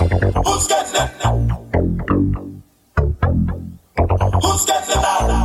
I took for granted, can't understand it.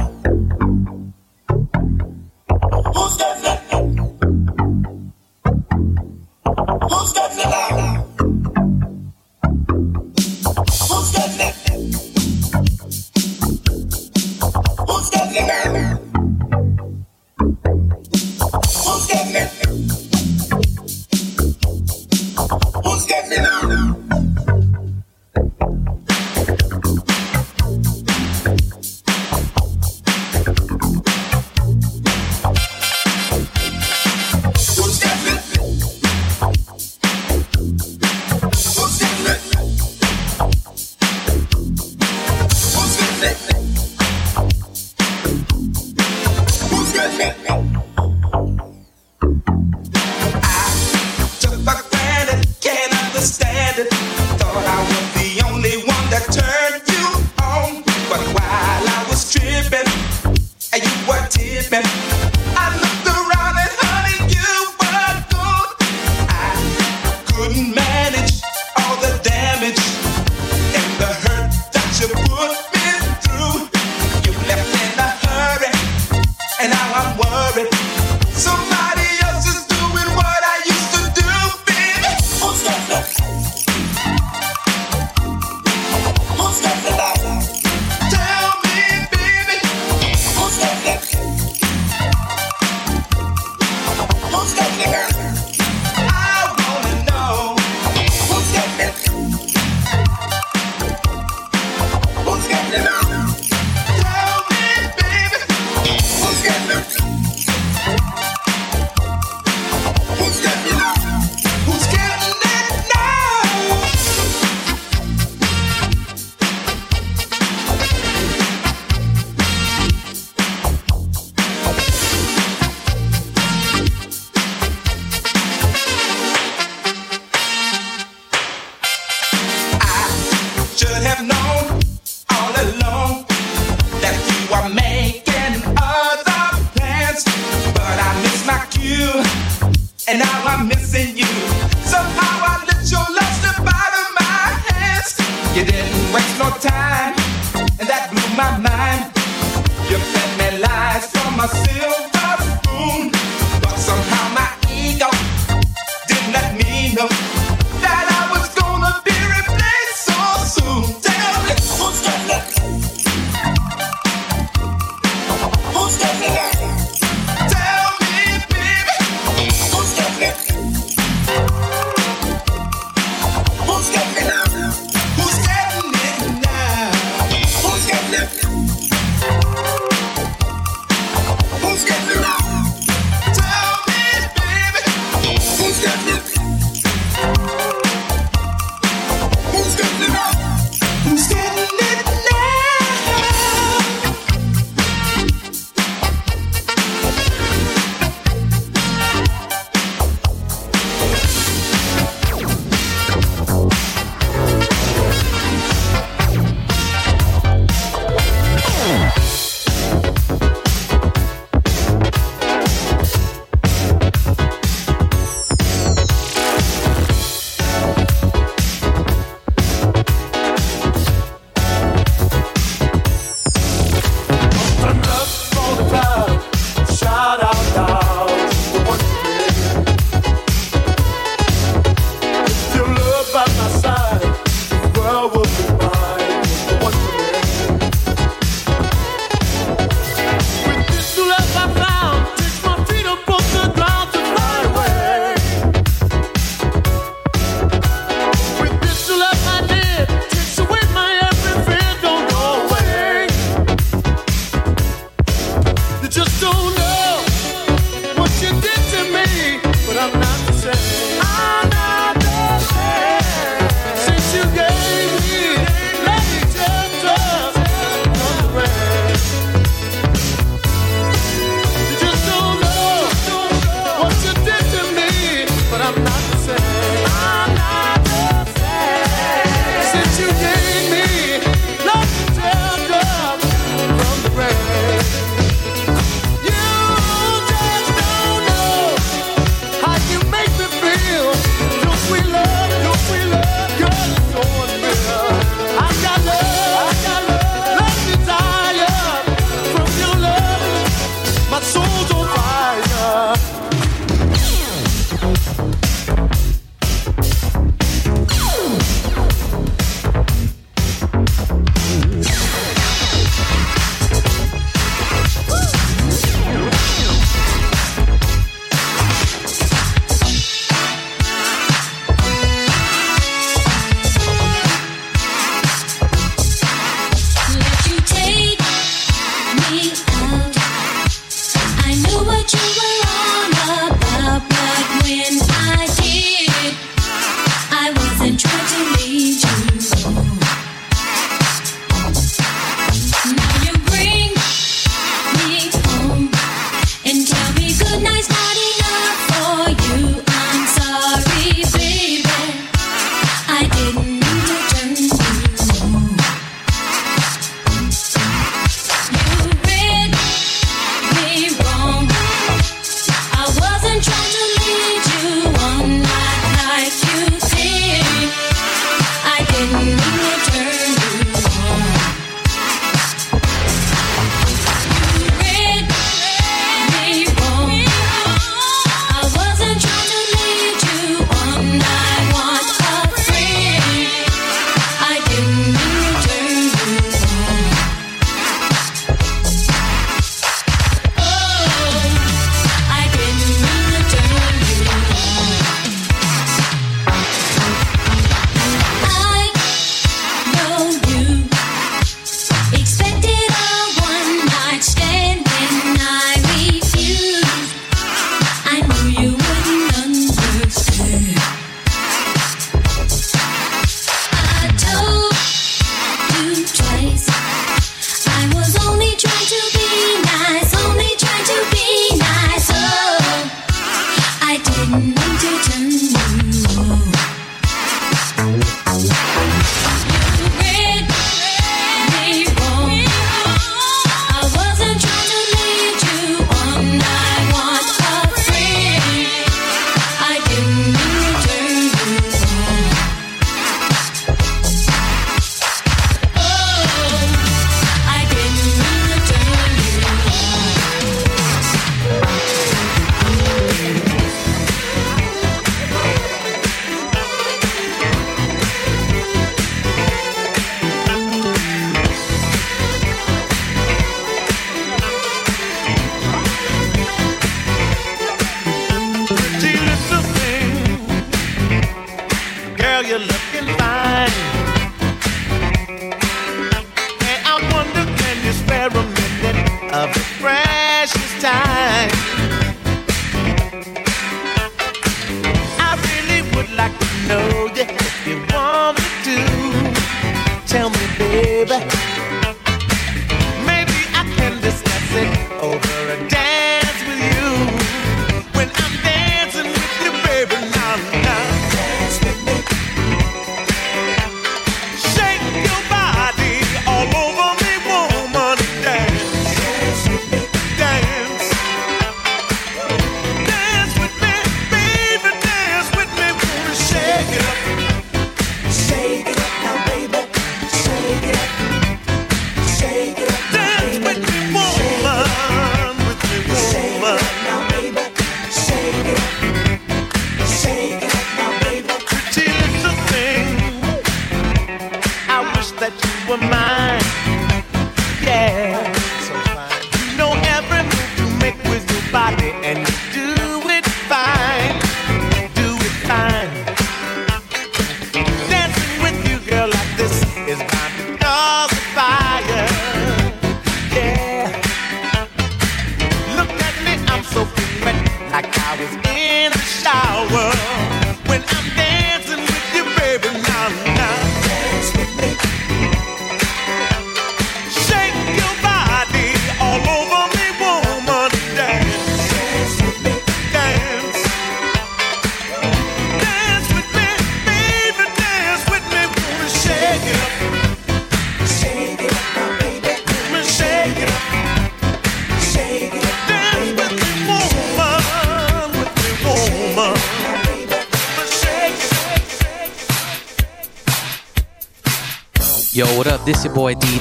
This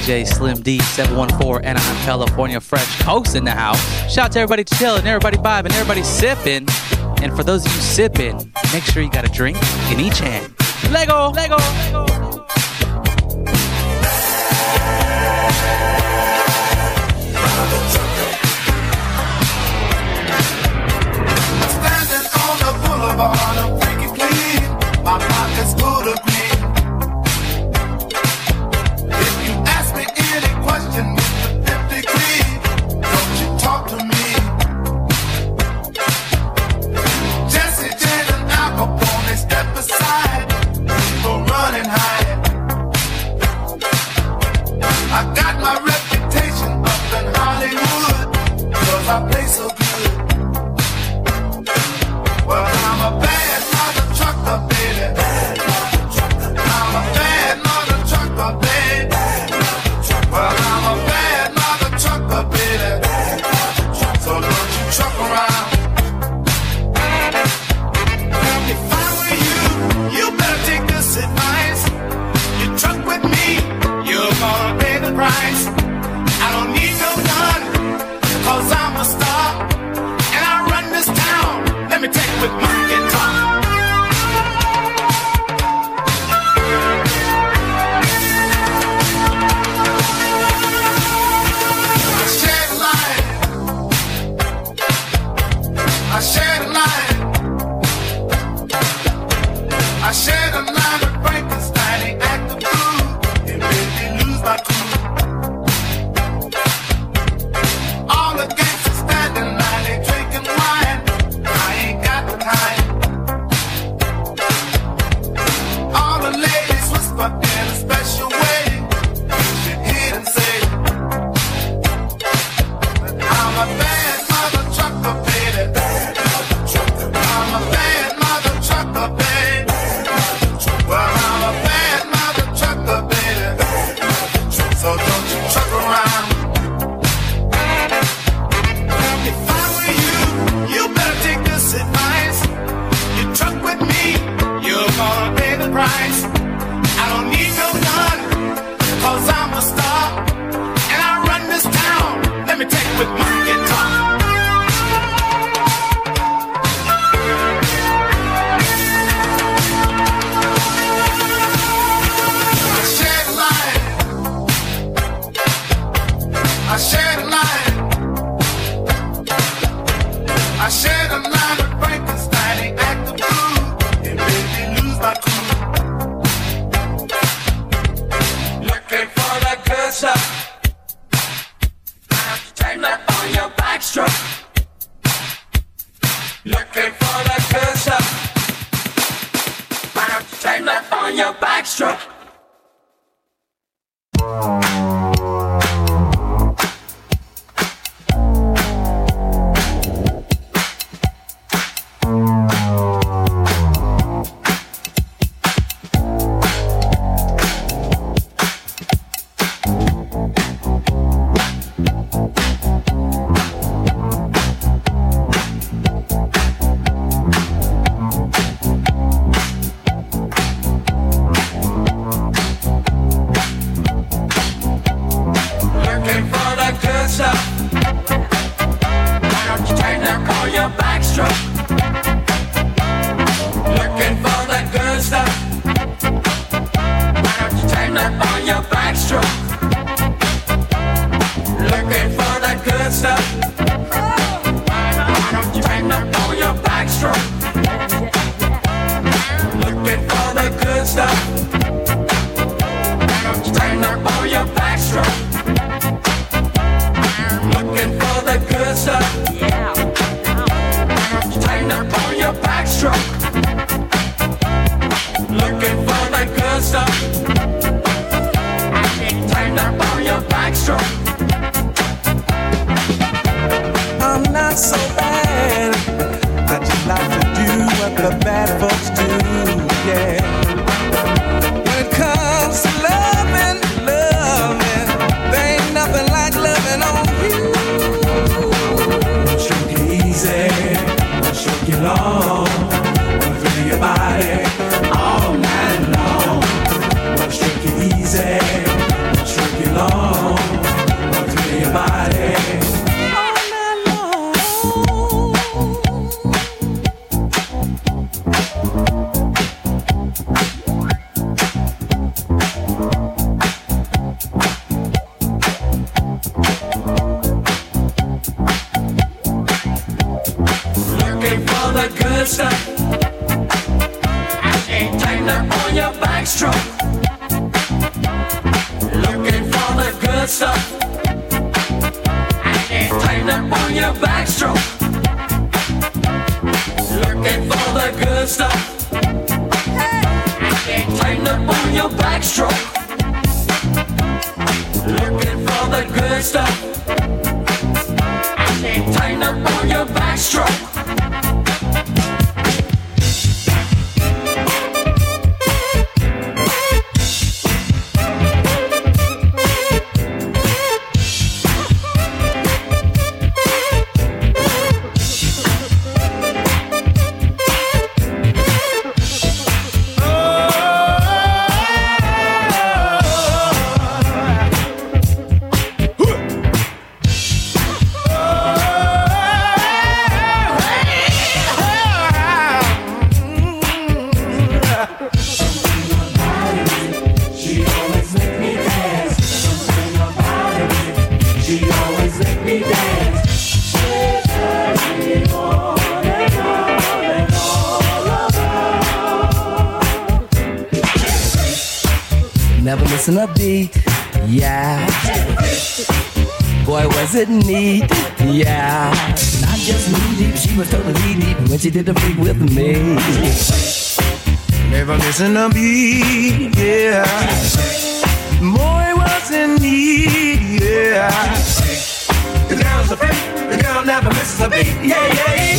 DJ Slim D 714 Anaheim, California. Fresh Coast in the house. Shout out to everybody chilling, everybody vibing, everybody sipping. And for those of you sipping, make sure you got a drink in each hand. Lego, Lego, Lego. She did the freak with me. Never missing a beat, yeah. Boy was in need, yeah. The girl's a freak, the girl never misses a beat, yeah, yeah.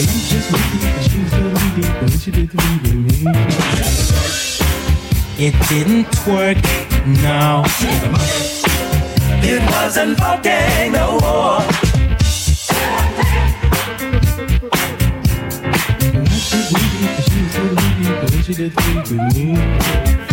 It didn't work, no. It wasn't working, no. she did think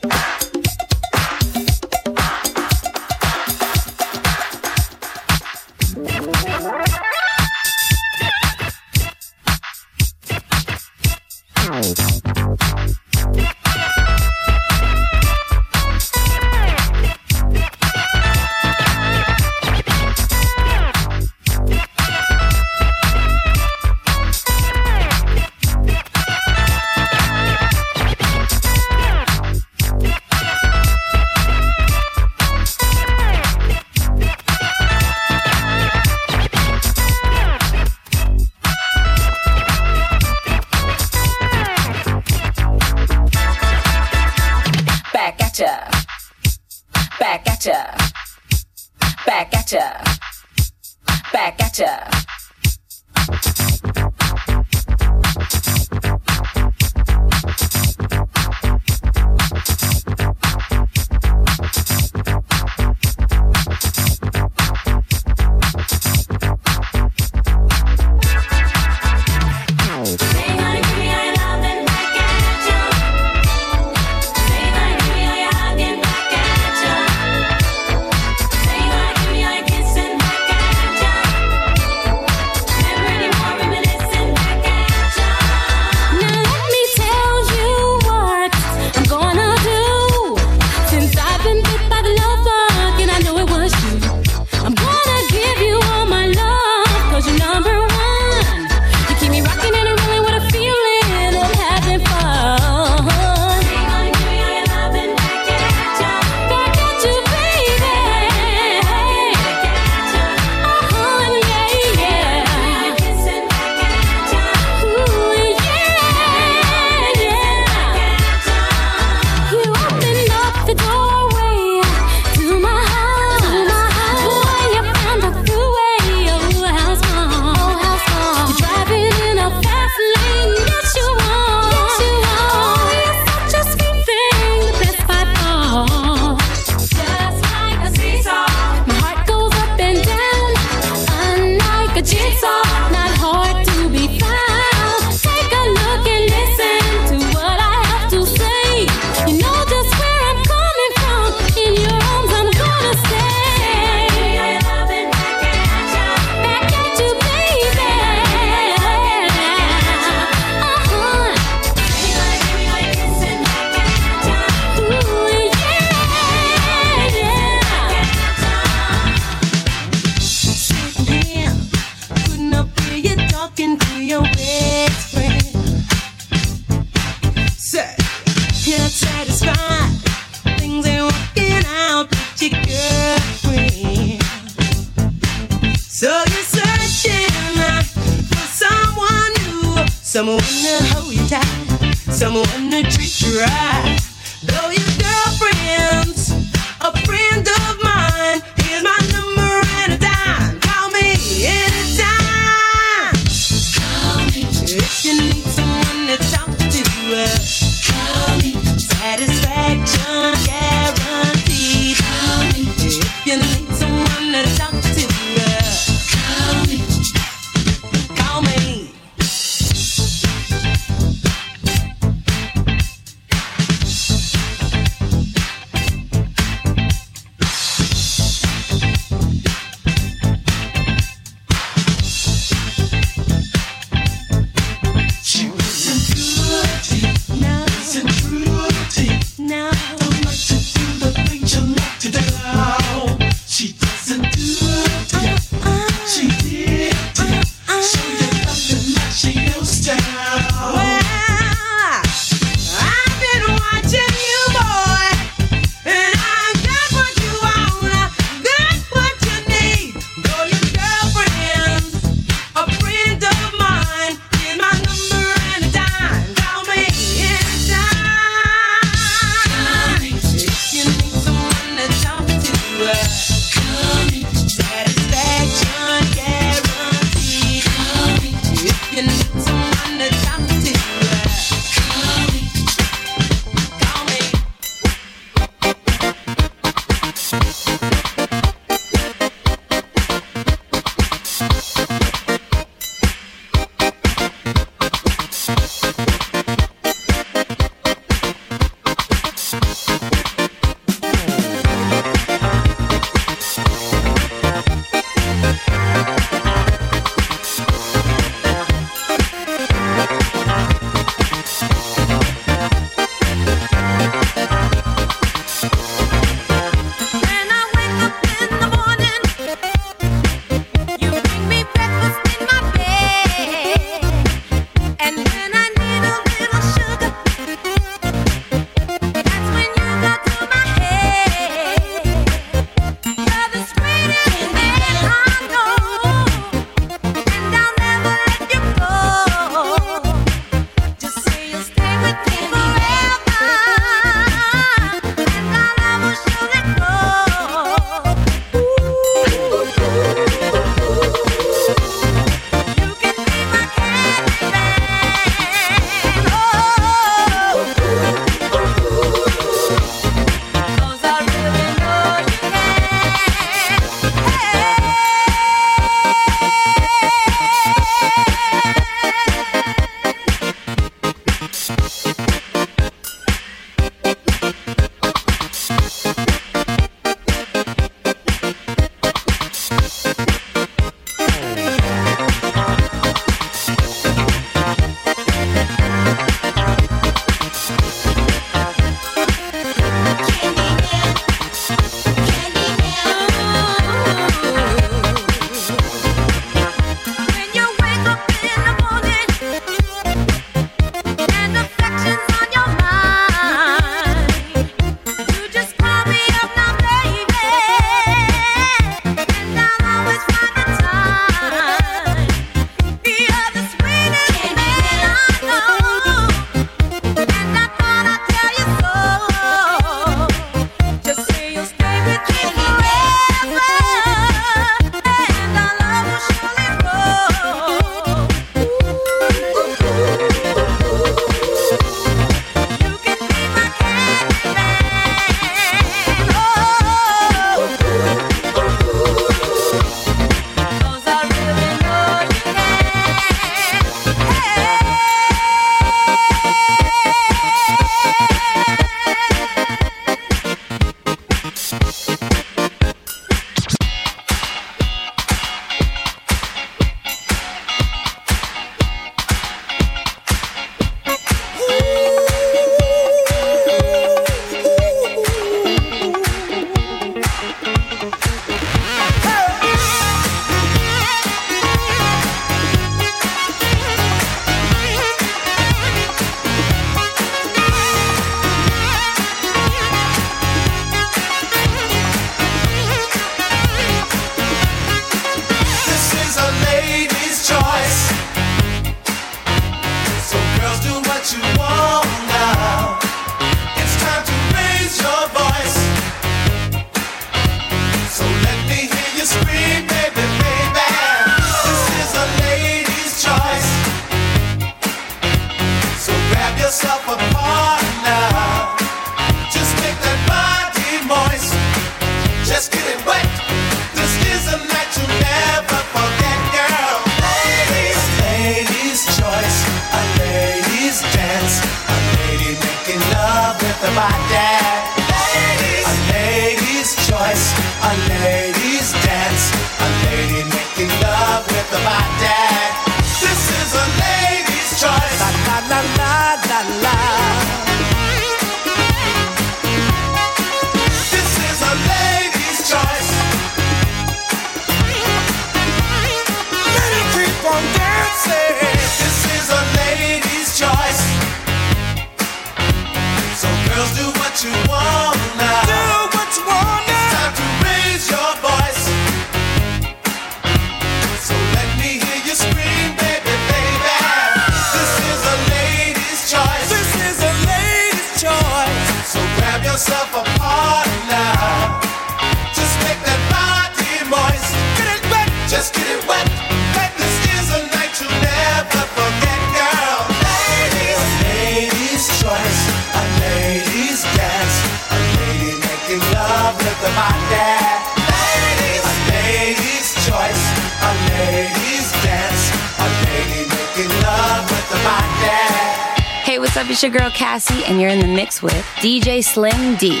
up? It's your girl Cassie, and you're in the mix with DJ Slim D.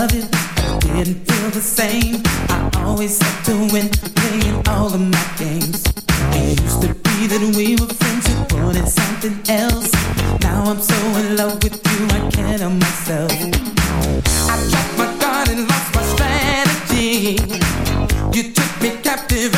of you. I didn't feel the same. I always had to win, playing all of my games. It used to be that we were friends who wanted something else. Now I'm so in love with you, I can't help myself. I dropped my guard and lost my strategy. You took me captive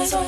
soy.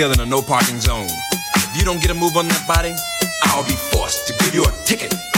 still in a no parking zone. If you don't get a move on that body, I'll be forced to give you a ticket.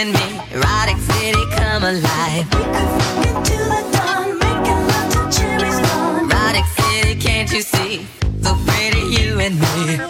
and me, erotic city come alive. We could the love till gone. Erotic city, can't you see? So pretty, you and me.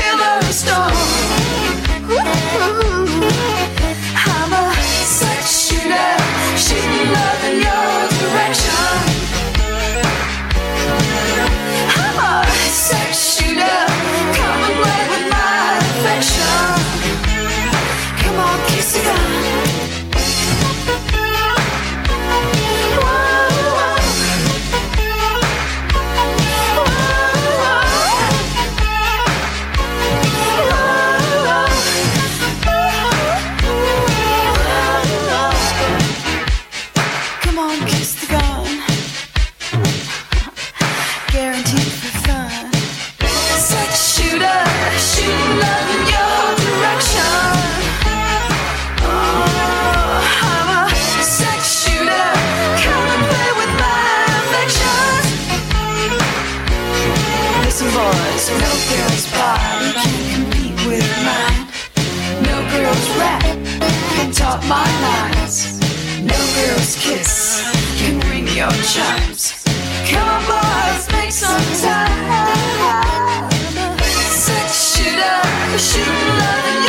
pillow I'm a sex shooter, shooting love in your direction. rap can top my lines. No girl's kiss can ring your chimes. Come on, boys, make some time. Sex up, shoot love